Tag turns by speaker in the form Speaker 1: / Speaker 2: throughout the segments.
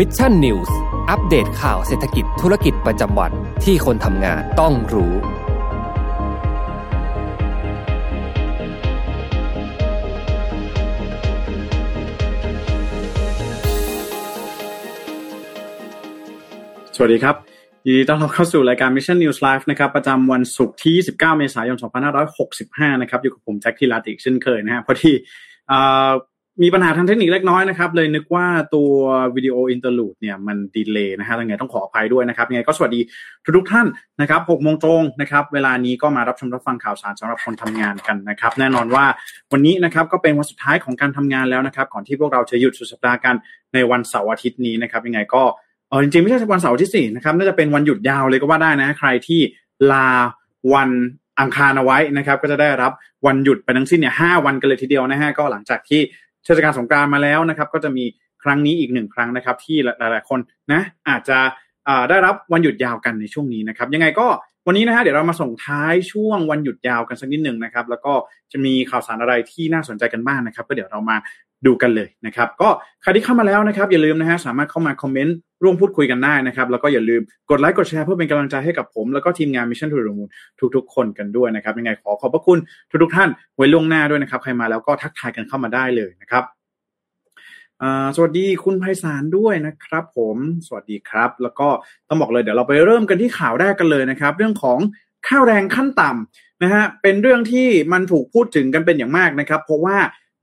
Speaker 1: Mission News อัปเดตข่าวเศรษฐกิจธุรกิจประจำวันที่คนทำงานต้องรู้
Speaker 2: สวัสดีครับยินดีต้อนรับเข้าสู่รายการ Mission News Live นะครับประจำวันศุกร์ที่ 29 เมษายน 2565 นะครับ อยู่กับผมแจ็คทีลาติกเช่นเคยนะฮะพอที่ มีปัญหาทางเทคนิคเล็กน้อยนะครับ เลยนึกว่าตัววิดีโอ interlude เนี่ยมัน delay นะฮะยังไงต้องขออภัยด้วยนะครับยังไงก็สวัสดีทุกทุกท่านนะครับ6โมงตรงนะครับ เวลานี้ก็มารับชมรับฟังข่าวสารสำหรับคนทำงานกันนะครับ แน่นอนว่าวันนี้นะครับก็เป็นวันสุดท้ายของการทำงานแล้วนะครับ ก่อนที่พวกเราจะหยุดสุดสัปดาห์กันในวันเสาร์อาทิตย์นี้นะครับ ยังไงก็เออจริงๆไม่ใช่วันเสาร์อาทิตย์สินะครับน่าจะเป็นวันหยุดยาวเลยก็ว่าได้นะใครที่ลาวันอังคารเอาไว้นะครับ ก็จะได้รับวันหยุดไปทั้งสิ้นเนี่ยห้าวันกันเลยทีเดียวนะฮะก็หลังจากที่ เทศกาลสงการมาแล้วนะครับ ก็จะมีครั้งนี้อีกหนึ่งครั้งนะครับ ที่หลาย ๆ คนนะ อาจจะได้รับวันหยุดยาวกันในช่วงนี้นะครับ ยังไงก็วันนี้นะฮะเดี๋ยวเรามาส่งท้ายช่วงวันหยุดยาวกันสักนิดหนึ่งนะครับ แล้วก็จะมีข่าวสารอะไรที่น่าสนใจกันบ้างนะครับ ก็เดี๋ยวเรามา ดูกันเลยนะครับ ก็ใครที่เข้ามาแล้วนะครับ อย่าลืมนะฮะสามารถเข้ามาคอมเมนต์ร่วมพูดคุยกันได้นะครับ แล้วก็อย่าลืมกดไลค์กดแชร์เพื่อเป็นกำลังใจให้กับผม แล้วก็ทีมงาน Mission to the Moon ทุกๆ คนกันด้วยนะครับ ยังไงขอขอบพระคุณทุกๆท่านไว้ล่วงหน้าด้วยนะครับ ใครมาแล้วก็ทักทายกันเข้ามาได้เลยนะครับสวัสดีคุณไพศาลด้วยนะครับ ผมสวัสดีครับ แล้วก็ต้องบอกเลยเดี๋ยวเราไปเริ่มกันที่ข่าวแรกกันเลยนะครับ เรื่องของข้าวแรงขั้นต่ำนะฮะเป็นเรื่องที่มันถูกพูดถึงกันเป็นอย่างมากนะครับ เพราะว่า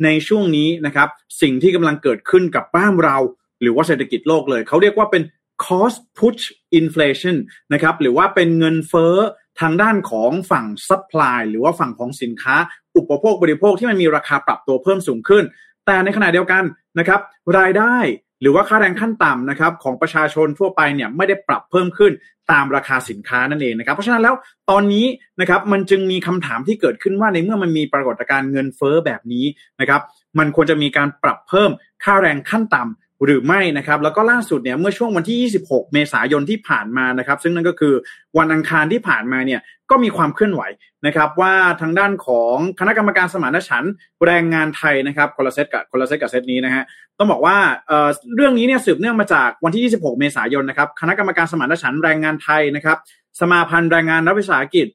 Speaker 2: ในช่วงนี้นะครับ สิ่งที่กำลังเกิดขึ้นกับบ้านเรา หรือว่าเศรษฐกิจโลกเลย เขาเรียกว่าเป็น cost push inflation นะครับหรือว่าเป็นเงินเฟ้อทางด้านของฝั่ง supply หรือว่าฝั่งของสินค้า อุปโภคบริโภคที่มันมีราคาปรับตัวเพิ่มสูงขึ้น แต่ในขณะเดียวกันนะครับ รายได้ หรือว่าค่าแรงขั้นต่ำนะครับของประชาชนทั่วไปเนี่ยไม่ได้ปรับเพิ่มขึ้นตามราคาสินค้านั่นเองนะครับ เพราะฉะนั้นแล้วตอนนี้นะครับมันจึงมีคำถามที่เกิดขึ้นว่าในเมื่อมันมีปรากฏการณ์เงินเฟ้อแบบนี้นะครับ มันควรจะมีการปรับเพิ่มค่าแรงขั้นต่ำ หรือไม่นะครับ แล้วก็ล่าสุดเนี่ยเมื่อช่วงวันที่ 26 เมษายนที่ผ่านมานะครับ ซึ่งนั่นก็คือวันอังคารที่ผ่านมาเนี่ยก็มีความเคลื่อนไหวนะครับ ว่าทางด้านของคณะกรรมการสมานฉันท์แรงงานไทยนะครับคนละเซตกับคนละเซตกับเซตนี้นะฮะต้องบอกว่าเอ่อเรื่องนี้เนี่ยสืบเนื่องมาจากวันที่ 26 เมษายนนะครับคณะกรรมการสมานฉันท์แรงงานไทยนะครับ สมาพันธ์แรงงานรัฐวิสาหกิจ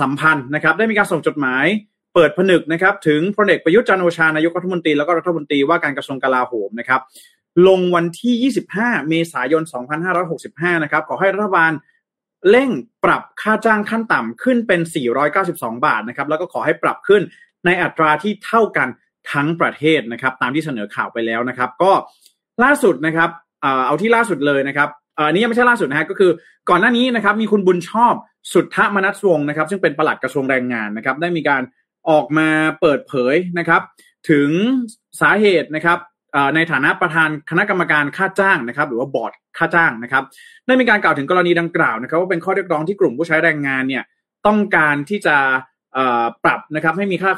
Speaker 2: สัมพันธ์นะครับได้มีการส่งจดหมายเปิดผนึกนะครับถึงพลเอกประยุทธ์จันโอชานายกรัฐมนตรีแล้วก็รัฐมนตรีว่าการกระทรวงกลาโหมนะครับ ลงวันที่ 25 เมษายน 2565 นะครับ ขอให้รัฐบาลเร่งปรับค่าจ้างขั้นต่ำขึ้นเป็น 492 บาทนะครับ แล้วก็ขอให้ปรับขึ้นในอัตราที่เท่ากันทั้งประเทศนะครับ ตามที่เสนอข่าวไปแล้วนะครับ ก็ล่าสุดนะครับ เอาที่ล่าสุดเลยนะครับอันนี้ยังไม่ใช่ล่าสุดนะฮะก็คือก่อนหน้านี้นะครับ มีคุณบุญชอบสุทธมนัสวงศ์นะครับ ซึ่งเป็นประหลัดกระทรวงแรงงานนะครับ ได้มีการออกมาเปิดเผยนะครับ ถึงสาเหตุนะครับ ในฐานะประธานคณะกรรมการค่าจ้างนะครับ หรือว่าบอร์ดค่าจ้างนะครับได้มีการกล่าวถึงกรณีดังกล่าวนะครับ ว่าเป็นข้อเรียกร้องที่กลุ่มผู้ใช้แรงงานเนี่ยต้องการที่จะปรับนะครับให้มีค่า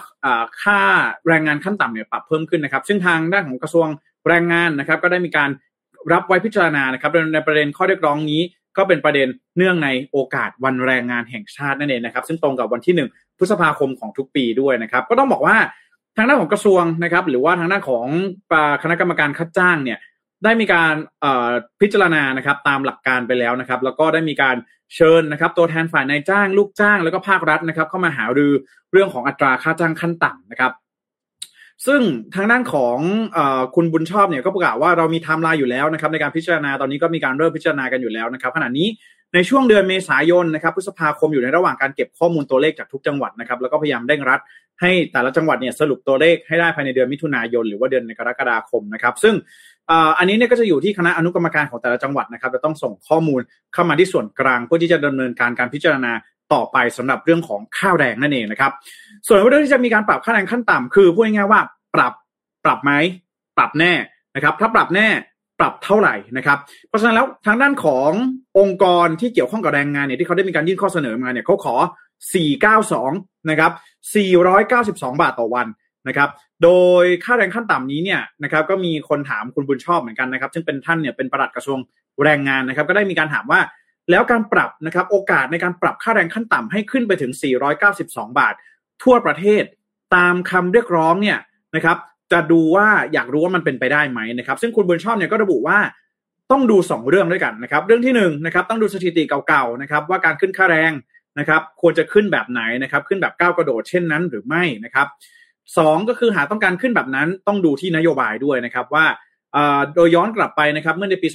Speaker 2: ค่าแรงงานขั้นต่ำเนี่ยปรับเพิ่มขึ้นนะครับ ซึ่งทางด้านของกระทรวงแรงงานนะครับ ก็ได้มีการรับไว้พิจารณานะครับในประเด็นข้อเรียกร้องนี้ ก็เป็นประเด็นเนื่องในโอกาสวันแรงงานแห่งชาตินั่นเองนะครับ ซึ่งตรงกับวันที่ 1 พฤษภาคมของทุกปีด้วยนะครับ ก็ต้องบอกว่า ทางด้านของกระทรวงนะครับ หรือว่าทางด้านของคณะกรรมการค่าจ้างเนี่ยได้มีการพิจารณานะครับตามหลักการไปแล้วนะครับ แล้วก็ได้มีการเชิญนะครับ ตัวแทนฝ่ายนายจ้าง ลูกจ้าง แล้วก็ภาครัฐนะครับ เข้ามาหารือเรื่องของอัตราค่าจ้างขั้นต่ำนะครับ ซึ่งทางด้านของเอ่อคุณบุญชอบเนี่ยก็ประกาศว่าเรามีไทม์ไลน์อยู่แล้วนะครับ ในการพิจารณาตอนนี้ก็มีการเริ่มพิจารณากันอยู่แล้วนะครับขณะนี้ ในช่วงเดือนเมษายนนะครับพฤษภาคมอยู่ในระหว่างการเก็บข้อมูลตัวเลขจากทุกจังหวัดนะครับแล้วก็พยายามเร่งรัดให้แต่ละจังหวัดเนี่ยสรุปตัวเลขให้ได้ภายในเดือนมิถุนายน หรือว่าเดือนกรกฎาคมนะครับ ซึ่งอันนี้เนี่ยก็จะอยู่ที่คณะอนุกรรมการของแต่ละจังหวัดนะครับจะต้องส่งข้อมูลเข้ามาที่ส่วนกลางเพื่อที่จะดำเนินการการพิจารณาต่อไปสำหรับเรื่องของข้าวแรงนั่นเองนะครับ ส่วนเรื่องที่จะมีการปรับค่าแรงขั้นต่ำคือพูดง่ายๆว่าปรับปรับไหมปรับแน่นะครับ ถ้าปรับแน่ ปรับเท่าไหร่นะครับ เพราะฉะนั้นแล้วทางด้านขององค์กรที่เกี่ยวข้องกับแรงงานเนี่ยที่เขาได้มีการยื่นข้อเสนอมาเนี่ยเขาขอ 492 นะครับ 492 บาทต่อวันนะครับ โดยค่าแรงขั้นต่ำนี้เนี่ยนะครับก็มีคนถามคุณบุญชอบเหมือนกันนะครับ ซึ่งเป็นท่านเนี่ยเป็นประหลัดกระทรวงแรงงานนะครับ ก็ได้มีการถามว่าแล้วการปรับนะครับโอกาสในการปรับค่าแรงขั้นต่ำให้ขึ้นไปถึง 492 บาท ทั่วประเทศตามคำเรียกร้องเนี่ยนะครับ จะดูว่าอยากรู้ว่ามันเป็นไปได้ไหมนะครับ ซึ่งคุณบุญชอบเนี่ยก็ระบุว่าต้องดู 2 เรื่องด้วยกันนะครับ เรื่องที่1นนะครับต้องดูสถิติเก่าๆนะครับ ว่าการขึ้นค่าแรงนะครับ ควรจะขึ้นแบบไหนนะครับ ขึ้นแบบก้าวกระโดดเช่นนั้นหรือไม่นะครับสองก็คือหาต้องการขึ้นแบบนั้นต้องดูที่นโยบายด้วยนะครับว่าโดยย้อนกลับไปนะครับเมื่อในปี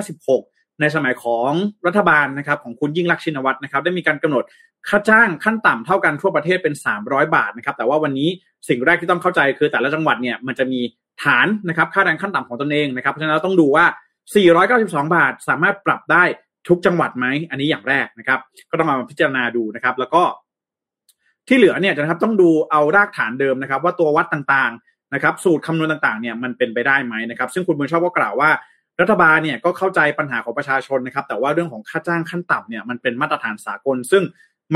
Speaker 2: 2556 ในสมัยของรัฐบาลนะครับของคุณยิ่งรักชินวัตรนะครับได้มีการกำหนดค่าจ้างขั้นต่ำเท่ากันทั่วประเทศเป็น 300 บาทนะครับแต่ว่าวันนี้สิ่งแรกที่ต้องเข้าใจคือแต่ละจังหวัดเนี่ยมันจะมีฐานนะครับค่าแรงขั้นต่ำของตนเองนะครับเพราะฉะนั้นเราต้องดูว่า 492 บาทสามารถปรับได้ทุกจังหวัดไหมอันนี้อย่างแรกนะครับ ก็ต้องมาพิจารณาดูนะครับ แล้วก็ที่เหลือเนี่ยนะครับต้องดูเอารากฐานเดิมนะครับ ว่าตัววัดต่างๆนะครับ สูตรคำนวณต่างๆเนี่ยมันเป็นไปได้ไหมนะครับ ซึ่งคุณบุญชอบก็กล่าวว่า รัฐบาลเนี่ยก็เข้าใจปัญหาของประชาชนนะครับ แต่ว่าเรื่องของค่าจ้างขั้นต่ำเนี่ยมันเป็นมาตรฐานสากล ซึ่ง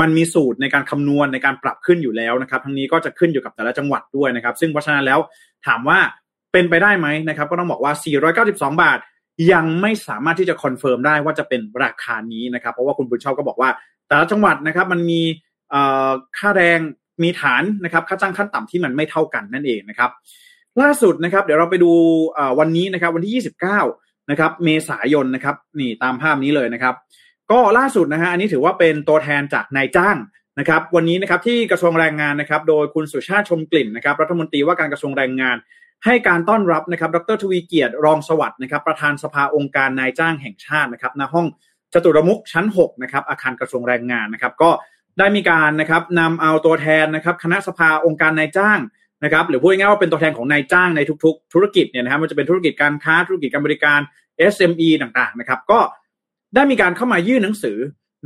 Speaker 2: มันมีสูตรในการคำนวณในการปรับขึ้นอยู่แล้วนะครับ ทั้งนี้ก็จะขึ้นอยู่กับแต่ละจังหวัดด้วยนะครับ ซึ่งเพราะฉะนั้นแล้วถามว่าเป็นไปได้ไหมนะครับ ก็ต้องบอกว่า 492 บาท ยังไม่สามารถที่จะ confirm ได้ว่าจะเป็นราคานี้นะครับ เพราะว่าคุณบุญชอบก็บอกว่า แต่ละจังหวัดนะครับมันมีค่าแรงมีฐานนะครับค่าจ้างขั้นต่ำที่มันไม่เท่ากันนั่นเองนะครับ ล่าสุดนะครับ เดี๋ยวเราไปดูวันนี้นะครับ วันที่ 29 นะครับเมษายนนะครับนี่ตามภาพนี้เลยนะครับ ก็ล่าสุดนะฮะอันนี้ถือว่าเป็นตัวแทนจากนายจ้างนะครับวันนี้นะครับที่กระทรวงแรงงานนะครับ โดยคุณสุชาติชมกลิ่นนะครับรัฐมนตรีว่าการกระทรวงแรงงาน ให้การต้อนรับนะครับดรทวีเกียรติรองสวัสดิ์นะครับประธานสภาองค์การนายจ้างแห่งชาตินะครับณห้องจตุรมุกชั้น6นะครับอาคารกระทรวงแรงงานนะครับ ก็ได้มีการนะครับนำเอาตัวแทนนะครับคณะสภาองค์การนายจ้าง นะครับหรือพูดง่ายๆว่าเป็นตัวแทนของนายจ้างในทุกๆ ธุรกิจเนี่ยนะครับมันจะเป็นธุรกิจการค้าธุรกิจการบริการ SME ต่างๆนะครับ ก็ได้มีการเข้ามายื่นหนังสือ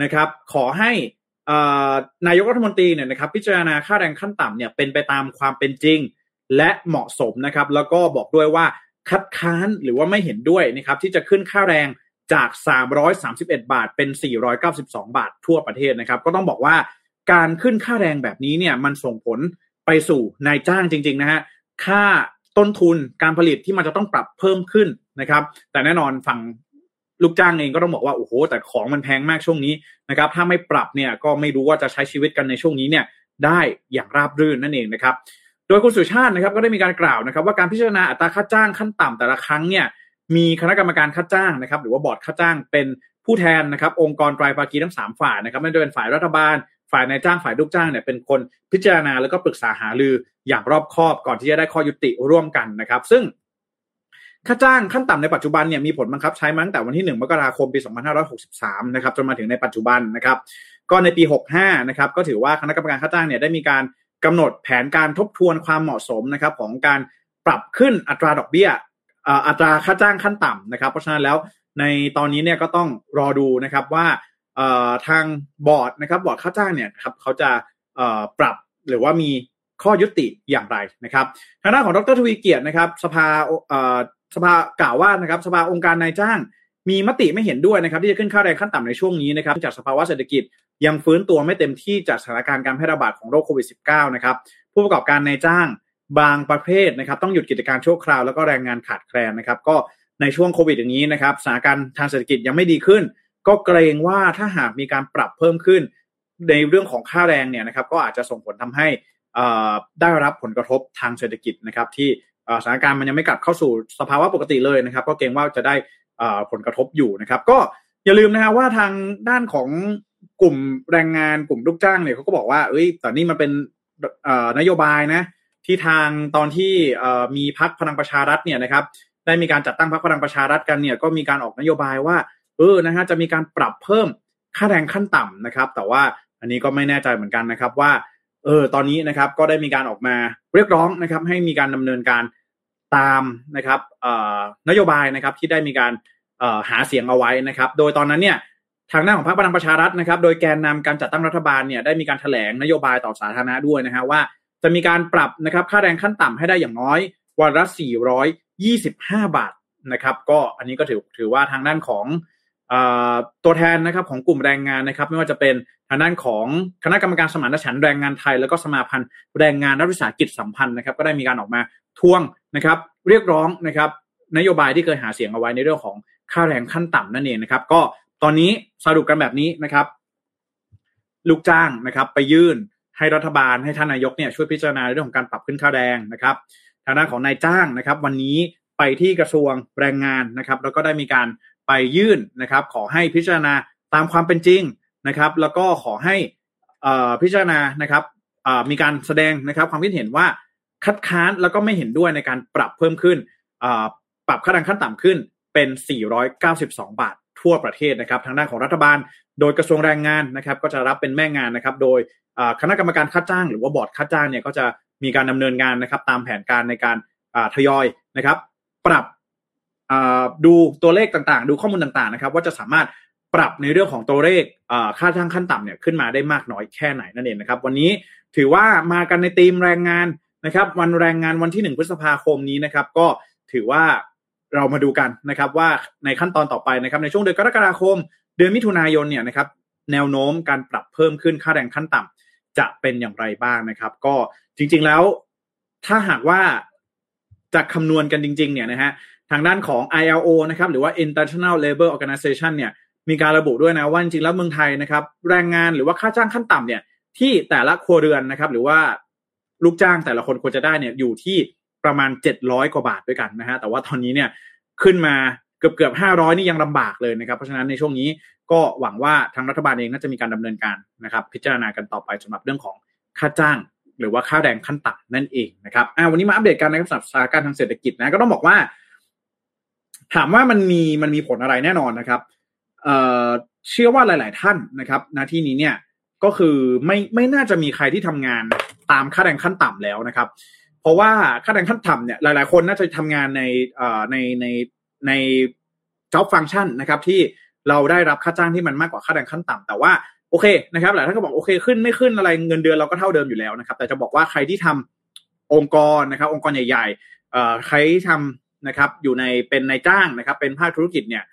Speaker 2: นะครับ ขอให้นายกรัฐมนตรีเนี่ยนะครับ พิจารณาค่าแรงขั้นต่ำเนี่ยเป็นไปตามความเป็นจริงและเหมาะสมนะครับ แล้วก็บอกด้วยว่าคัดค้านหรือว่าไม่เห็นด้วยนะครับ ที่จะขึ้นค่าแรงจาก 331 บาท เป็น 492 บาททั่วประเทศนะครับ ก็ต้องบอกว่าการขึ้นค่าแรงแบบนี้เนี่ยมันส่งผล ไปสู่นายจ้างจริง ๆ นะฮะค่าต้นทุนการผลิตที่มันจะต้องปรับเพิ่มขึ้นนะครับ แต่แน่นอนฝั่งลูกจ้างเองก็ต้องบอกว่าโอ้โหแต่ของมันแพงมากช่วงนี้นะครับ ถ้าไม่ปรับเนี่ยก็ไม่รู้ว่าจะใช้ชีวิตกันในช่วงนี้เนี่ยได้อย่างราบรื่นนั่นเองนะครับ โดยคุณสุชาตินะครับก็ได้มีการกล่าวนะครับ ว่าการพิจารณาอัตราค่าจ้างขั้นต่ำแต่ละครั้งเนี่ยมีคณะกรรมการค่าจ้างนะครับ หรือว่าบอร์ดค่าจ้างเป็นผู้แทนนะครับ องค์กรไตรภาคีทั้ง 3 ฝ่ายนะครับไม่ว่าจะเป็นฝ่ายรัฐบาล ฝ่ายนายจ้างฝ่ายลูกจ้างเนี่ยเป็นคนพิจารณาแล้วก็ปรึกษาหารืออย่างรอบคอบก่อนที่จะได้ข้อยุติร่วมกันนะครับ ซึ่งค่าจ้างขั้นต่ำในปัจจุบันเนี่ยมีผลบังคับใช้มาตั้งแต่วันที่ 1 มกราคมปี 2563 นะครับจนมาถึงในปัจจุบันนะครับ ก็ในปี 65 นะครับ ก็ถือว่าคณะกรรมการค่าจ้างเนี่ยได้มีการกำหนดแผนการทบทวนความเหมาะสมนะครับของการปรับขึ้นอัตราดอกเบี้ยอัตราค่าจ้างขั้นต่ำนะครับ เพราะฉะนั้นแล้วในตอนนี้เนี่ยก็ต้องรอดูนะครับว่า ทางบอร์ดนะครับบอร์ดค่าจ้างเนี่ยครับเขาจะปรับหรือว่ามีข้อยุติอย่างไรนะครับทางด้านของดรทวีเกียรตินะครับ สภาสภากล่าวว่านะครับสภาองค์การนายจ้าง มีมติไม่เห็นด้วยนะครับ ที่จะขึ้นค่าแรงขั้นต่ำในช่วงนี้นะครับจากสภาวะเศรษฐกิจยังฟื้นตัวไม่เต็มที่จากสถานการณ์การแพร่ระบาดของโรคโควิด -19 นะครับผู้ประกอบการนายจ้างบางประเภทนะครับ ต้องหยุดกิจการชั่วคราวแล้วก็แรงงานขาดแคลนนะครับ ก็ในช่วงโควิดอย่างนี้นะครับสถานการณ์ทางเศรษฐกิจยังไม่ดีขึ้น ก็เกรงว่าถ้าหากมีการปรับเพิ่มขึ้นในเรื่องของค่าแรงเนี่ยนะครับก็อาจจะส่งผลทำให้ได้รับผลกระทบทางเศรษฐกิจนะครับ ที่สถานการณ์มันยังไม่กลับเข้าสู่สภาวะปกติเลยนะครับ ก็เกรงว่าจะได้ผลกระทบอยู่นะครับ ก็อย่าลืมนะฮะว่าทางด้านของกลุ่มแรงงานกลุ่มลูกจ้างเนี่ยเขาก็บอกว่าเอ้ยตอนนี้มันเป็นนโยบายนะที่ทางตอนที่มีพักพลังประชารัฐเนี่ยนะครับ ได้มีการจัดตั้งพักพลังประชารัฐกันเนี่ยก็มีการออกนโยบายว่า ออนะฮะจะมีการปรับเพิ่มค่าแรงขั้นต่ำนะครับ แต่ว่าอันนี้ก็ไม่แน่ใจเหมือนกันนะครับว่าเออตอนนี้นะครับก็ได้มีการออกมาเรียกร้องนะครับ ให้มีการดำเนินการตามนะครับนโยบายนะครับที่ได้มีการหาเสียงเอาไว้นะครับ โดยตอนนั้นเนี่ยทางหน้าของพรรคพลังประชารัฐนะครับ โดยแกนนำการจัดตั้งรัฐบาลเนี่ยได้มีการแถลงนโยบายต่อสาธารณะด้วยนะฮะว่าจะมีการปรับนะครับค่าแรงขั้นต่ำให้ได้อย่างน้อยวันละ425 บาทนะครับ ก็อันนี้ก็ถือถือว่าทางด้านของ ตัวแทนนะครับของกลุ่มแรงงานนะครับ ไม่ว่าจะเป็นทางด้านของคณะกรรมการสมานฉันท์แรงงานไทย แล้วก็สมาพันธ์แรงงานรัฐวิสาหกิจสัมพันธ์นะครับ ก็ได้มีการออกมาทวงนะครับ เรียกร้องนะครับ นโยบายที่เคยหาเสียงเอาไว้ในเรื่องของค่าแรงขั้นต่ำนั่นเองนะครับ ก็ตอนนี้สรุปกันแบบนี้นะครับ ลูกจ้างนะครับ ไปยื่นให้รัฐบาลให้ท่านนายกเนี่ยช่วยพิจารณาเรื่องของการปรับขึ้นค่าแรงนะครับทางด้านของนายจ้างนะครับ วันนี้ไปที่กระทรวงแรงงานนะครับ แล้วก็ได้มีการ ไปยื่นนะครับ ขอให้พิจารณาตามความเป็นจริงนะครับ แล้วก็ขอให้พิจารณานะครับมีการแสดงนะครับ ความคิดเห็นว่าคัดค้านแล้วก็ไม่เห็นด้วยในการปรับเพิ่มขึ้นปรับค่าแรงขั้นต่ำขึ้นเป็น 492 บาททั่วประเทศนะครับ ทางด้านของรัฐบาล โดยกระทรวงแรงงานนะครับ ก็จะรับเป็นแม่งานนะครับ โดยคณะกรรมการค่าจ้าง หรือว่าบอร์ดค่าจ้างเนี่ยก็จะมีการดำเนินงานนะครับ ตามแผนการในการทยอยนะครับ ปรับ ดูตัวเลขต่างๆ ดูข้อมูลต่างๆนะครับ ว่าจะสามารถปรับในเรื่องของตัวเลขค่าจ้างขั้นต่ำเนี่ยขึ้นมาได้มากน้อยแค่ไหนนั่นเองนะครับ วันนี้ถือว่ามากันในธีมแรงงานนะครับ วันแรงงานวันที่หนึ่งพฤษภาคมนี้นะครับ ก็ถือว่าเรามาดูกันนะครับ ว่าในขั้นตอนต่อไปนะครับ ในช่วงเดือนกรกฎาคม เดือนมิถุนายนเนี่ยนะครับ แนวโน้มการปรับเพิ่มขึ้นค่าแรงขั้นต่ำจะเป็นอย่างไรบ้างนะครับ ก็จริงๆแล้ว ถ้าหากว่าจะคำนวณกันจริง ๆ เนี่ยนะฮะ ทางด้านของ ILO นะครับหรือว่า International Labour Organization เนี่ยมีการระบุด้วยนะว่าจริงๆแล้วเมืองไทยนะครับแรงงานหรือว่าค่าจ้างขั้นต่ำเนี่ยที่แต่ละครัวเรือนนะครับหรือว่าลูกจ้างแต่ละคนควรจะได้เนี่ยอยู่ที่ประมาณเจ็ดร้อยกว่าบาทด้วยกันนะฮะแต่ว่าตอนนี้เนี่ยขึ้นมาเกือบเกือบห้าร้อยนี่ยังลำบากเลยนะครับ เพราะฉะนั้นในช่วงนี้ก็หวังว่าทางรัฐบาลเองน่าจะมีการดำเนินการนะครับ พิจารณากันต่อไปสำหรับเรื่องของค่าจ้าง หรือว่าค่าแรงขั้นต่ำนั่นเองนะครับอ่าวันนี้มาอัปเดตกันนะครับสำหรับสถานการณ์ทางเศรษฐกิจนะก็ต้องบอกว่า ถามว่ามันมีมันมีผลอะไรแน่นอนนะครับเอ่อเชื่อว่าหลาย ๆ ท่านนะครับนที่นี้เนี่ยก็คือไม่ไม่น่าจะมีใครที่ทำงานตามค่าแรงขั้นต่ำแล้วนะครับ เพราะว่าค่าแรงขั้นต่ำเนี่ยหลาย ๆ คนน่าจะทำงานในเอ่อในในใน job function นะครับที่เราได้รับค่าจ้างที่มันมากกว่าค่าแรงขั้นต่ำแต่ว่าโอเคนะครับหลายท่านก็บอกโอเคขึ้นไม่ขึ้นอะไรเงินเดือนเราก็เท่าเดิมอยู่แล้วนะครับ แต่จะบอกว่าใครที่ทำองค์กรนะครับ องค์กรใหญ่ๆเอ่ใครที่ทำ นะครับอยู่ในเป็นนายจ้างนะครับเป็นภาคธุรกิจเนี่ย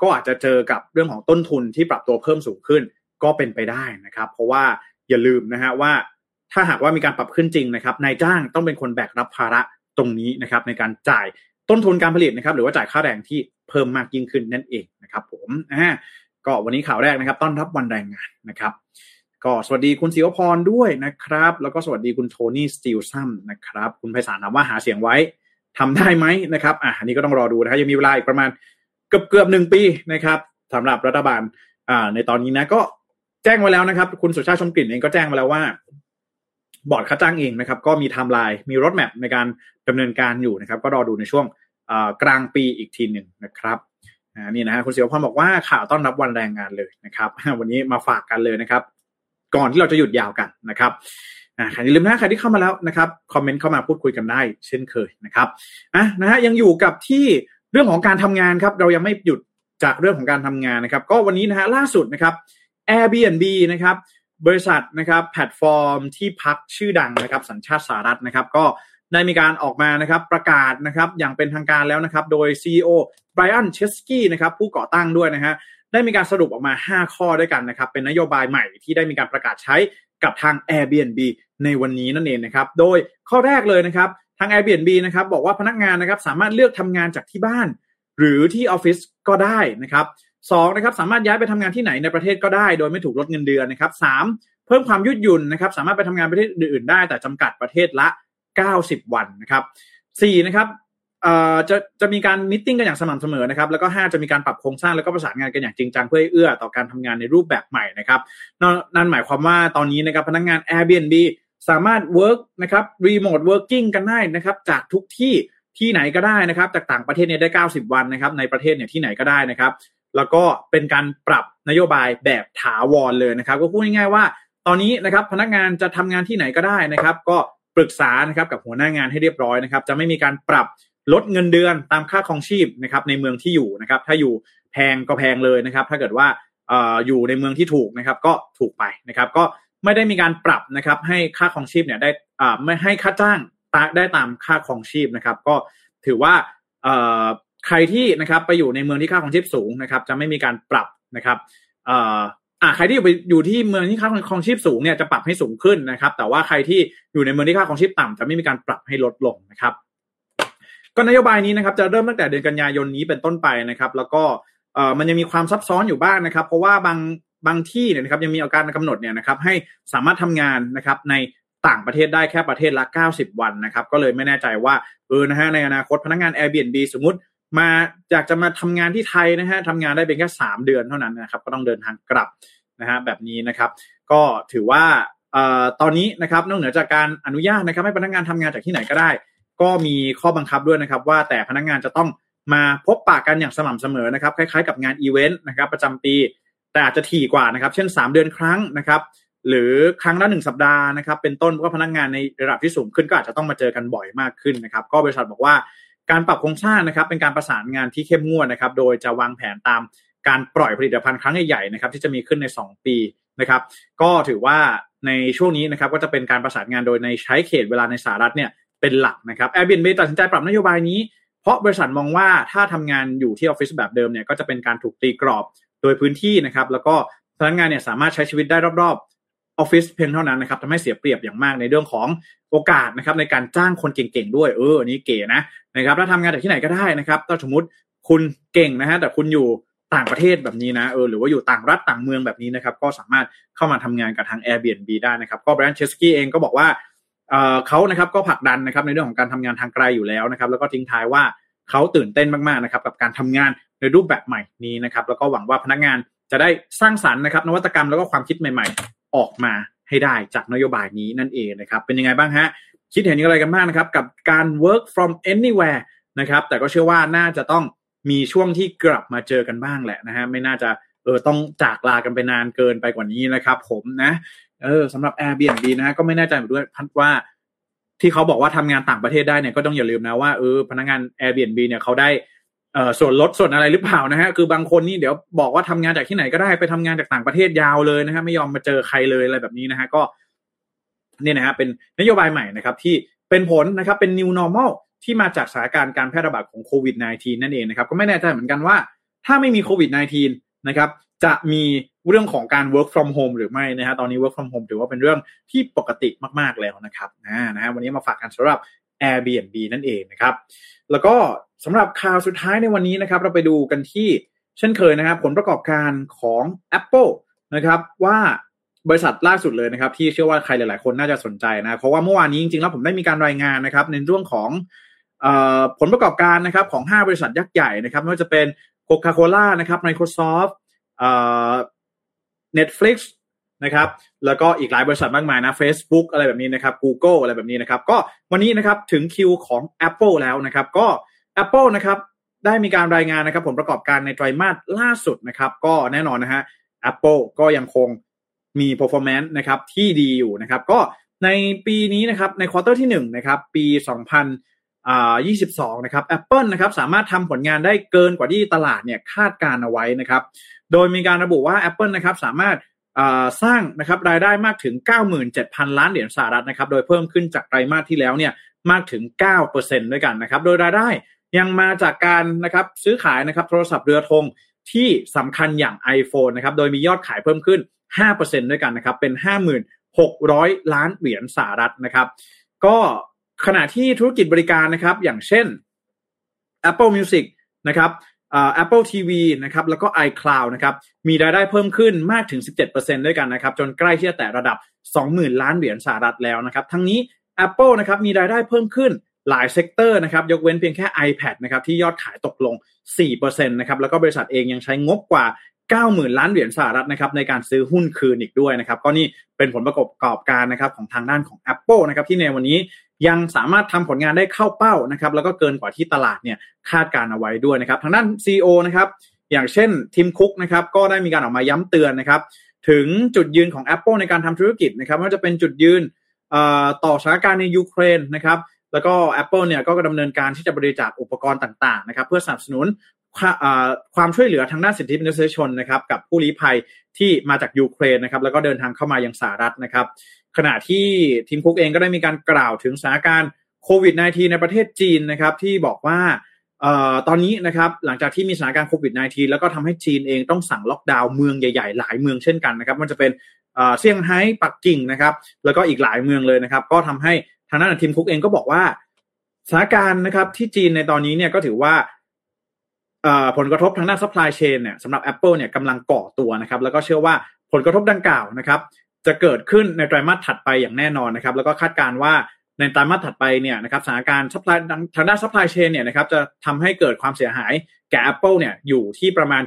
Speaker 2: ก็อาจจะเจอกับเรื่องของต้นทุนที่ปรับตัวเพิ่มสูงขึ้นก็เป็นไปได้นะครับ เพราะว่าอย่าลืมนะฮะว่า ถ้าหากว่ามีการปรับขึ้นจริงนะครับนายจ้างต้องเป็นคนแบกรับภาระตรงนี้นะครับในการจ่ายต้นทุนการผลิตนะครับหรือว่าจ่ายค่าแรงที่เพิ่มมากยิ่งขึ้นนั่นเองนะครับ ผมอ่าก็วันนี้ข่าวแรกนะครับ ต้อนรับวันแรงงานนะครับก็สวัสดีคุณศิวพรด้วยนะครับ แล้วก็สวัสดีคุณโทนี่สตีลซัมนะครับ คุณไพศาลถามว่าหาเสียงไว้ ทำได้ไหมนะครับอะอันนี้ก็ต้องรอดูนะครับยังมีเวลาอีกประมาณเกือบเกือบหนึ่งปีนะครับสำหรับรัฐบาลอ่าในตอนนี้นะก็แจ้งไว้แล้วนะครับ คุณสุชาติชมกลิ่นเองก็แจ้งมาแล้วว่า บอร์ดค่าจ้างเองนะครับ ก็มีไทม์ไลน์มีรถแมพในการดำเนินการอยู่นะครับ ก็รอดูในช่วงกลางปีอีกทีหนึ่งนะครับนี่นะฮะคุณเสียวพรบอกว่าข่าวต้อนรับวันแรงงานเลยนะครับ วันนี้มาฝากกันเลยนะครับ ก่อนที่เราจะหยุดยาวกันนะครับ อ่าอย่าลืมนะใครที่เข้ามาแล้วนะครับคอมเมนต์เข้ามาพูดคุยกันได้ เช่นเคยนะครับอะนะฮะยังอยู่กับที่เรื่องของการทำงานครับ เรายังไม่หยุดจากเรื่องของการทำงานนะครับ ก็วันนี้นะฮะล่าสุดนะครับ Airbnb นะครับบริษัทนะครับแพลตฟอร์มที่พักชื่อดังนะครับ สัญชาติสหรัฐนะครับ ก็ได้มีการออกมานะครับประกาศนะครับอย่างเป็นทางการแล้วนะครับ โดย CEO ไบรอันเชสกี้นะครับผู้ก่อตั้งด้วยนะฮะได้มีการสรุปออกมา 5 ข้อด้วยกันนะครับ เป็นนโยบายใหม่ที่ได้มีการประกาศใช้กับทาง Airbnb ในวันนี้นั่นเองนะครับ โดยข้อแรกเลยนะครับ ทาง Airbnb นะครับ บอกว่าพนักงานนะครับสามารถเลือกทำงานจากที่บ้าน หรือที่ออฟฟิศก็ได้นะครับสองนะครับสามารถย้ายไปทำงานที่ไหนในประเทศก็ได้ โดยไม่ถูกลดเงินเดือนนะครับสามเพิ่มความยืดหยุ่นนะครับสามารถไปทำงานประเทศอื่นๆได้ แต่จำกัดประเทศละ 90 วันนะครับสี่นะครับจะจะมีการมิ팅กันอย่างสม่ำเสมอนะครับแล้วก็ห้าจะมีการปรับโครงสร้างแล้วก็ประสานงานกันอย่างจริงจังเพื่อเอื้อต่อการทำงานในรูปแบบใหม่นะครับนั่นหมายความว่าตอนนี้นะครับพนักงงาน Airbnb สามารถ work นะครับ remote working กันได้นะครับ จากทุกที่ที่ไหนก็ได้นะครับ จากต่างประเทศเนี่ยได้ 90 วันนะครับ ในประเทศเนี่ยที่ไหนก็ได้นะครับ แล้วก็เป็นการปรับนโยบายแบบถาวรเลยนะครับ ก็พูดง่ายๆว่า ตอนนี้นะครับพนักงานจะทำงานที่ไหนก็ได้นะครับ ก็ปรึกษานะครับกับหัวหน้างานให้เรียบร้อยนะครับ จะไม่มีการปรับลดเงินเดือนตามค่าครองชีพนะครับในเมืองที่อยู่นะครับ ถ้าอยู่แพงก็แพงเลยนะครับ ถ้าเกิดว่าอยู่ในเมืองที่ถูกนะครับ ก็ถูกไปนะครับ ก็ ไม่ได้มีการปรับนะครับ ให้ค่าครองชีพเนี่ยได้อ่าไม่ให้ค่าจ้างได้ตามค่าครองชีพนะครับ ก็ถือว่าใครที่นะครับไปอยู่ในเมืองที่ค่าของชีพสูงนะครับ จะไม่มีการปรับนะครับเอ่ออ่าใครที่อยู่ไปอยู่ที่เมืองที่ค่าของชีพสูงเนี่ยจะปรับให้สูงขึ้นนะครับ แต่ว่าใครที่อยู่ในเมืองที่ค่าของชีพต่ำจะไม่มีการปรับให้ลดลงนะครับ ก็นโยบายนี้นะครับ จะเริ่มตั้งแต่เดือนกันยายนนี้เป็นต้นไปนะครับ แล้วก็เอ่อมันยังมีความซับซ้อนอยู่บ้างนะครับ เพราะว่าบาง บางที่เนี่ยนะครับยังมีอาการกำหนดเนี่ยนะครับให้สามารถทำงานนะครับในต่างประเทศได้แค่ประเทศละ 90 วันนะครับ ก็เลยไม่แน่ใจว่าเออนะฮะในอนาคตพนักงาน Airbnb สมมติมาอยากจะมาทำงานที่ไทยนะฮะทำงานได้เป็นแค่ 3 เดือนเท่านั้นนะครับ ก็ต้องเดินทางกลับนะฮะแบบนี้นะครับ ก็ถือว่าเอ่อตอนนี้นะครับนอกเหนือจากการอนุญาตนะครับ ให้พนักงานทำงานจากที่ไหนก็ได้ ก็มีข้อบังคับด้วยนะครับ ว่าแต่พนักงานจะต้องมาพบปะกันอย่างสม่ำเสมอนะครับ คล้ายๆ กับงานอีเวนต์นะครับ ประจำปี แต่อาจจะถี่กว่านะครับ เช่น 3 เดือนครั้งนะครับ หรือครั้งละหนึ่งสัปดาห์นะครับ เป็นต้นก็พนักงานในระดับที่สูงขึ้นก็อาจจะต้องมาเจอกันบ่อยมากขึ้นนะครับ ก็บริษัทบอกว่าการปรับโครงสร้างนะครับ เป็นการประสานงานที่เข้มงวดนะครับ โดยจะวางแผนตามการปล่อยผลิตภัณฑ์ครั้งใหญ่ๆนะครับ ที่จะมีขึ้นใน 2 ปีนะครับ ก็ถือว่าในช่วงนี้นะครับก็จะเป็นการประสานงานโดยในใช้เขตเวลาในสหรัฐเนี่ยเป็นหลักนะครับ Airbnb ตัดสินใจปรับนโยบายนี้ เพราะบริษัทมองว่าถ้าทำงานอยู่ที่ออฟฟิศแบบเดิมเนี่ยก็จะเป็นการถูกตีกรอบ โดยพื้นที่นะครับ แล้วก็พนักงานเนี่ยสามารถใช้ชีวิตได้รอบๆออฟฟิศเพียงเท่านั้นนะครับทำให้เสียเปรียบอย่างมากในเรื่องของโอกาสนะครับในการจ้างคนเก่งๆด้วยเอออันนี้เก๋นะนะครับถ้าทำงานจากที่ไหนก็ได้นะครับถ้าสมมติคุณเก่งนะฮะแต่คุณอยู่ต่างประเทศแบบนี้นะเออหรือว่าอยู่ต่างรัฐต่างเมืองแบบนี้นะครับ ก็สามารถเข้ามาทำงานกับทาง Airbnb ได้นะครับก็แบรนด์เชสกี้เองก็บอกว่าเออเขานะครับก็ผลักดันนะครับในเรื่องของการทำงานทางไกลอยู่แล้วนะครับ แล้วก็ทิ้งท้ายว่า เขาตื่นเต้นมากๆนะครับกับการทำงานในรูปแบบใหม่นี้นะครับ แล้วก็หวังว่าพนักงานจะได้สร้างสรรค์นะครับ นวัตกรรมแล้วก็ความคิดใหม่ ๆ ออกมาให้ได้จากนโยบายนี้นั่นเองนะครับ เป็นยังไงบ้างฮะคิดเห็นอย่างไรกันบ้างนะครับ กับการ work from anywhere นะครับ แต่ก็เชื่อว่าน่าจะต้องมีช่วงที่กลับมาเจอกันบ้างแหละนะฮะไม่น่าจะเออต้องจากลากันไปนานเกินไปกว่านี้นะครับ ผมนะเออสำหรับ Airbnb นะฮะก็ไม่แน่ใจด้วยพัดว่า ที่เขาบอกว่าทำงานต่างประเทศได้เนี่ยก็ต้องอย่าลืมนะว่าเออพนักงาน Airbnb เนี่ยเขาได้เอ่อส่วนลดส่วนอะไรหรือเปล่านะฮะคือบางคนนี่เดี๋ยวบอกว่าทำงานจากที่ไหนก็ได้ไปทำงานจากต่างประเทศยาวเลยนะฮะไม่ยอมมาเจอใครเลยอะไรแบบนี้นะฮะก็เนี่ยนะฮะเป็นนโยบายใหม่นะครับ ที่เป็นผลนะครับเป็น new normal ที่มาจากสถานการณ์การแพร่ระบาดของโควิด -19 นั่นเองนะครับ ก็ไม่แน่ใจเหมือนกันว่า ถ้าไม่มีโควิด -19 นะครับ จะมีเรื่องของการ work from home หรือไม่นะฮะตอนนี้ work from home ถือว่าเป็นเรื่องที่ปกติมากๆแล้วนะครับนะฮะวันนี้มาฝากกันสำหรับ Airbnb นั่นเองนะครับ แล้วก็สำหรับข่าวสุดท้ายในวันนี้นะครับ เราไปดูกันที่เช่นเคยนะครับ ผลประกอบการของ Apple นะครับว่าบริษัทล่าสุดเลยนะครับ ที่เชื่อว่าใครหลายๆ คนน่าจะสนใจนะ เพราะว่าเมื่อวานนี้จริงๆแล้วผมได้มีการรายงานนะครับ ในเรื่องของผลประกอบการนะครับของ 5 บริษัทยักษ์ใหญ่นะครับไม่ว่าจะเป็น Coca-Cola นะครับ Microsoft Netflix นะครับแล้วก็อีกหลายบริษัทมากมายนะ Facebook อะไรแบบนี้นะครับ Google อะไรแบบนี้นะครับ ก็วันนี้นะครับถึงคิวของ Apple แล้วนะครับ ก็ Apple นะครับได้มีการรายงานนะครับ ผลประกอบการในไตรมาสล่าสุดนะครับ ก็แน่นอนนะฮะ Apple ก็ยังคงมี performance นะครับที่ดีอยู่นะครับ ก็ในปีนี้นะครับในควอเตอร์ที่1นะครับปี 2022 นะครับ Apple นะครับสามารถทำผลงานได้เกินกว่าที่ตลาดเนี่ยคาดการเอาไว้นะครับ โดยมีการระบุว่า Apple นะครับสามารถสร้างนะครับรายได้มากถึง 97,000 ล้านเหรียญสหรัฐนะครับ โดยเพิ่มขึ้นจากไตรมาสที่แล้วเนี่ยมากถึง 9%ด้วยกันนะครับ โดยรายได้ยังมาจากการนะครับซื้อขายนะครับโทรศัพท์เรือธงที่สำคัญอย่าง iPhone นะครับ โดยมียอดขายเพิ่มขึ้น 5%ด้วยกันนะครับ เป็น 56,000 ล้านเหรียญสหรัฐนะครับ ก็ ขณะที่ธุรกิจบริการนะครับ อย่างเช่น Apple Music นะครับ Apple TV นะครับแล้วก็ iCloud นะครับมีรายได้เพิ่มขึ้นมากถึง 17%ด้วยกันนะครับจนใกล้ที่จะแตะระดับ 20,000 ล้านเหรียญสหรัฐแล้วนะครับทั้งนี้ Apple นะครับมีรายได้เพิ่มขึ้นหลาย sector นะครับยกเว้นเพียงแค่ iPad นะครับที่ยอดขายตกลง 4%นะครับแล้วก็บริษัทเองยังใช้งบกว่า 90,000 ล้านเหรียญสหรัฐนะครับในการซื้อหุ้นคืนอีกด้วยนะครับก็นี่เป็นผลประกอบการนะครับของทางด้านของ Apple นะครับที่ในวันนี้ ยังสามารถทำผลงานได้เข้าเป้านะครับแล้วก็เกินกว่าที่ตลาดเนี่ยคาดการเอาไว้ด้วยนะครับทางด้าน CEO นะครับอย่างเช่นทิมคุกนะครับก็ได้มีการออกมาย้ำเตือนนะครับถึงจุดยืนของ Apple ในการทำธุรกิจนะครับว่าจะเป็นจุดยืนต่อสถานการณ์ในยูเครนนะครับแล้วก็ Apple เนี่ยก็ดำเนินการที่จะบริจาคอุปกรณ์ต่างๆนะครับเพื่อสนับสนุน ความช่วยเหลือทางด้านสิทธิมนุษยชนนะครับกับผู้ลี้ภัยที่มาจากยูเครนนะครับแล้วก็เดินทางเข้ามายังสหรัฐนะครับ ขณะที่ทีมคุกเองก็ได้มีการกล่าวถึงสถานการณ์โควิด -19 ในประเทศจีนนะครับที่บอกว่าตอนนี้นะครับหลังจากที่มีสถานการณ์โควิด -19 แล้วก็ทำให้จีนเองต้องสั่งล็อกดาวน์เมืองใหญ่ ๆ หลายเมืองเช่นกันนะครับมันจะเป็นเซี่ยงไฮ้ปักกิ่งนะครับ แล้วก็อีกหลายเมืองเลยนะครับ ก็ทำให้ทางด้าน Tim Cook เองก็บอกว่าสถานการณ์นะครับที่จีนในตอนนี้เนี่ยก็ถือว่า ผลกระทบทางด้าน supply chain เนี่ยสำหรับ Apple เนี่ยกำลังก่อตัวนะครับ แล้วก็เชื่อว่าผลกระทบดังกล่าวนะครับ จะเกิดขึ้นในไตรมาสถัดไปอย่างแน่นอนนะครับ แล้วก็คาดการณ์ว่าในไตรมาสถัดไปเนี่ยนะครับสถานการณ์ supply ทางด้าน supply chain เนี่ยนะครับจะทำให้เกิดความเสียหายแก่ Apple เนี่ยอยู่ที่ประมาณ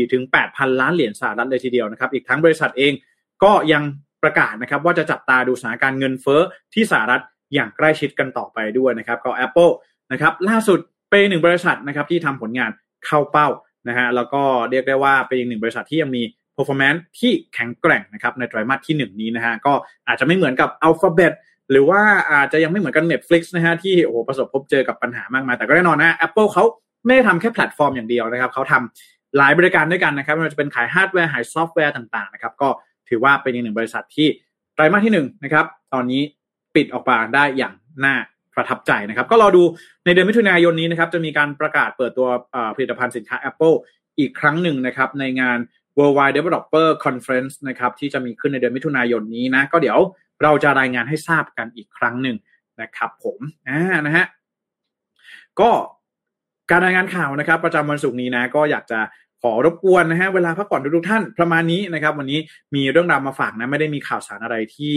Speaker 2: 4-8พันล้านเหรียญสหรัฐเลยทีเดียวนะครับ อีกทั้งบริษัทเองก็ยังประกาศนะครับว่าจะจับตาดูสถานการณ์เงินเฟ้อที่สหรัฐอย่างใกล้ชิดกันต่อไปด้วยนะครับก็ Apple นะครับล่าสุดเป็นหนึ่งบริษัทนะครับที่ทำผลงาน เข้าเป้านะฮะแล้วก็เรียกได้ว่าเป็นอีกหนึ่งบริษัทที่ยังมี performance ที่แข็งแกร่งนะครับในไตรมาสที่ 1 นี้นะฮะก็อาจจะไม่เหมือนกับ Alphabet หรือว่าอาจจะยังไม่เหมือนกัน Netflix นะฮะที่โอ้โหประสบพบเจอกับปัญหามากมายแต่ก็แน่นอนนะ Apple เขาไม่ได้ทำแค่แพลตฟอร์มอย่างเดียวนะครับเขาทำหลายบริการด้วยกันนะครับไม่ว่าจะเป็นขายฮาร์ดแวร์ขายซอฟต์แวร์ต่างๆนะครับก็ถือว่าเป็นอีกหนึ่งบริษัทที่ไตรมาสที่1นะครับตอนนี้ปิดออกมาได้อย่างน่า ประทับใจนะครับ ก็รอดูในเดือนมิถุนายนนี้นะครับ จะมีการประกาศเปิดตัวผลิตภัณฑ์สินค้า Apple อีกครั้งหนึ่งนะครับ ในงาน Worldwide Developer Conference นะครับที่จะมีขึ้นในเดือนมิถุนายนนี้นะ ก็เดี๋ยวเราจะรายงานให้ทราบกันอีกครั้งหนึ่งนะครับผมอ่านะฮะก็การรายงานข่าวนะครับ ประจำวันศุกร์นี้นะ ก็อยากจะขอรบกวนนะฮะเวลาพักผ่อนทุกท่านประมาณนี้นะครับ วันนี้มีเรื่องราวมาฝากนะไม่ได้มีข่าวสารอะไรที่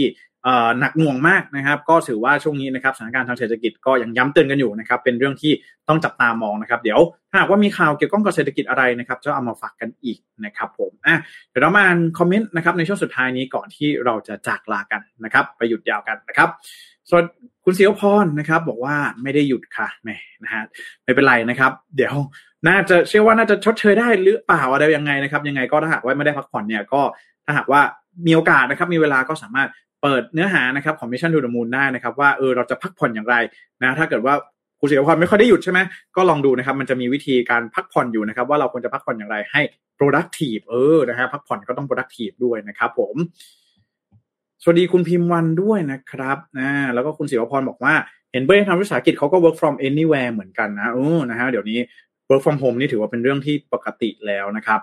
Speaker 2: หนักหน่วงมากนะครับ ก็ถือว่าช่วงนี้นะครับสถานการณ์ทางเศรษฐกิจก็ยังย้ำเตือนกันอยู่นะครับ เป็นเรื่องที่ต้องจับตามองนะครับ เดี๋ยวหากว่ามีข่าวเกี่ยวข้องกับเศรษฐกิจอะไรนะครับจะเอามาฝากกันอีกนะครับ ผมอะเดี๋ยวเรามาอ่านคอมเมนต์นะครับในช่วงสุดท้ายนี้ก่อนที่เราจะจากลากันนะครับ ไปหยุดยาวกันนะครับส่วนคุณเสียวพรนะครับ บอกว่าไม่ได้หยุดค่ะแหมนะฮะไม่เป็นไรนะครับ เดี๋ยวน่าจะเชื่อว่าน่าจะชดเชยได้หรือเปล่าอะไรยังไงนะครับ ยังไงก็ถ้าหากว่าไม่ได้พักผ่อนเนี่ยก็ถ้าหากว่ามีโอกาสนะครับ มีเวลาก็สามารถ เปิดเนื้อหานะครับของ Mission to the Moon ได้นะครับว่าเออเราจะพักผ่อนอย่างไรนะถ้าเกิดว่าคุณเสียความไม่ค่อยได้หยุดใช่ไหมก็ลองดูนะครับมันจะมีวิธีการพักผ่อนอยู่นะครับว่าเราควรจะพักผ่อนอย่างไรให้ productive เออนะฮะพักผ่อนก็ต้อง productive ด้วยนะครับผมสวัสดีคุณพิมพ์วันด้วยนะครับนะแล้วก็คุณศิวพรบอกว่าเห็นเบอร์ทำวิสาหกิจเขาก็ work from anywhere เหมือนกันนะโอ้นะฮะเดี๋ยวนี้ work from home นี่ถือว่าเป็นเรื่องที่ปกติแล้วนะครับ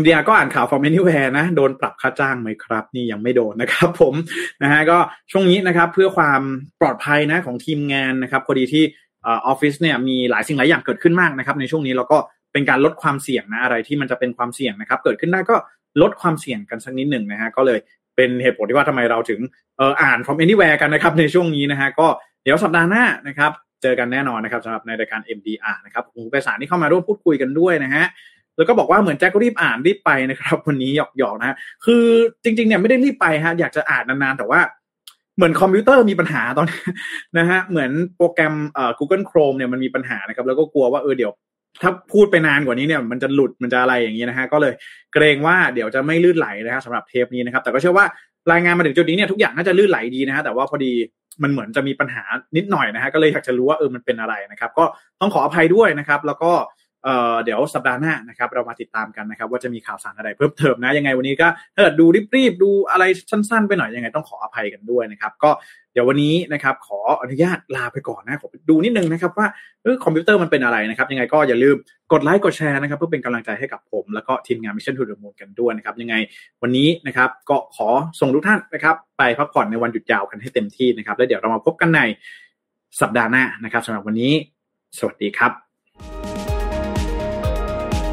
Speaker 2: MDR ก็อ่านข่าว from anywhere นะ โดนปรับค่าจ้างไหมครับ นี่ยังไม่โดนนะครับผมนะฮะก็ช่วงนี้นะครับเพื่อความปลอดภัยนะของทีมงานนะครับพอดีที่ออฟฟิศเนี่ยมีหลายสิ่งหลายอย่างเกิดขึ้นมากนะครับ ในช่วงนี้เราก็เป็นการลดความเสี่ยงนะอะไรที่มันจะเป็นความเสี่ยงนะครับ เกิดขึ้นได้ก็ลดความเสี่ยงกันสักนิดหนึ่งนะฮะก็เลยเป็นเหตุผลที่ว่าทำไมเราถึงออ่าน from anywhere กันนะครับในช่วงนี้นะฮะก็เดี๋ยวสัปดาห์หน้านะครับ เจอกันแน่นอนนะครับสำหรับในรายการ MDR นะครับคุณไปสารที่เข้ามาร่วมพูดคุยกันด้วยนะฮะ แล้วก็บอกว่าเหมือนแจ็คก็รีบอ่านรีบไปนะครับวันนี้หยอกๆนะฮะคือจริงๆเนี่ยไม่ได้รีบไปฮะอยากจะอ่านนานๆแต่ว่าเหมือนคอมพิวเตอร์มีปัญหาตอนนะฮะเหมือนโปรแกรมเอ่อ Google Chrome เนี่ยมันมีปัญหานะครับ แล้วก็กลัวว่าเออเดี๋ยว ถ้าพูดไปนานกว่านี้เนี่ย มันจะหลุดมันจะอะไรอย่างนี้นะฮะก็เลยเกรงว่าเดี๋ยวจะไม่ลื่นไหลนะฮะสำหรับเทปนี้นะครับ แต่ก็เชื่อว่ารายงานมาถึงจุดนี้เนี่ยทุกอย่างน่าจะลื่นไหลดีนะฮะแต่ว่าพอดีมันเหมือนจะมีปัญหานิดหน่อยนะฮะก็เลยอยากจะรู้ว่าเออมันเป็นอะไรนะครับ ก็ต้องขออภัยด้วยนะครับ แล้วก็ เอ่อเดี๋ยวสัปดาห์หน้านะครับเรามาติดตามกันนะครับว่าจะมีข่าวสารอะไรเพิ่มเติมนะยังไงวันนี้ก็ถ้าเกิดดูรีบๆดูอะไรสั้นๆ ไปหน่อยยังไงต้องขออภัยกันด้วยนะครับก็เดี๋ยววันนี้นะครับขออนุญาตลาไปก่อนนะขอดูนิดนึงนะครับว่าออคอมพิวเตอร์มันเป็นอะไรนะครับยังไงก็อย่าลืมกดไลค์กดแชร์นะครับเพื่อเป็นกำลังใจให้กับผม แล้วก็ทีมงาน Mission to the Moon กันด้วยนะครับยังไงวันนี้นะครับก็ขอส่งทุกท่านนะครับไปพักผ่อนในวันหยุดยาวกันให้เต็มที่นะครับแล้วเดี๋ยวเรามาพบกันในสัปดาห์หน้านะครับสำหรับวันนี้ สวัสดีครับ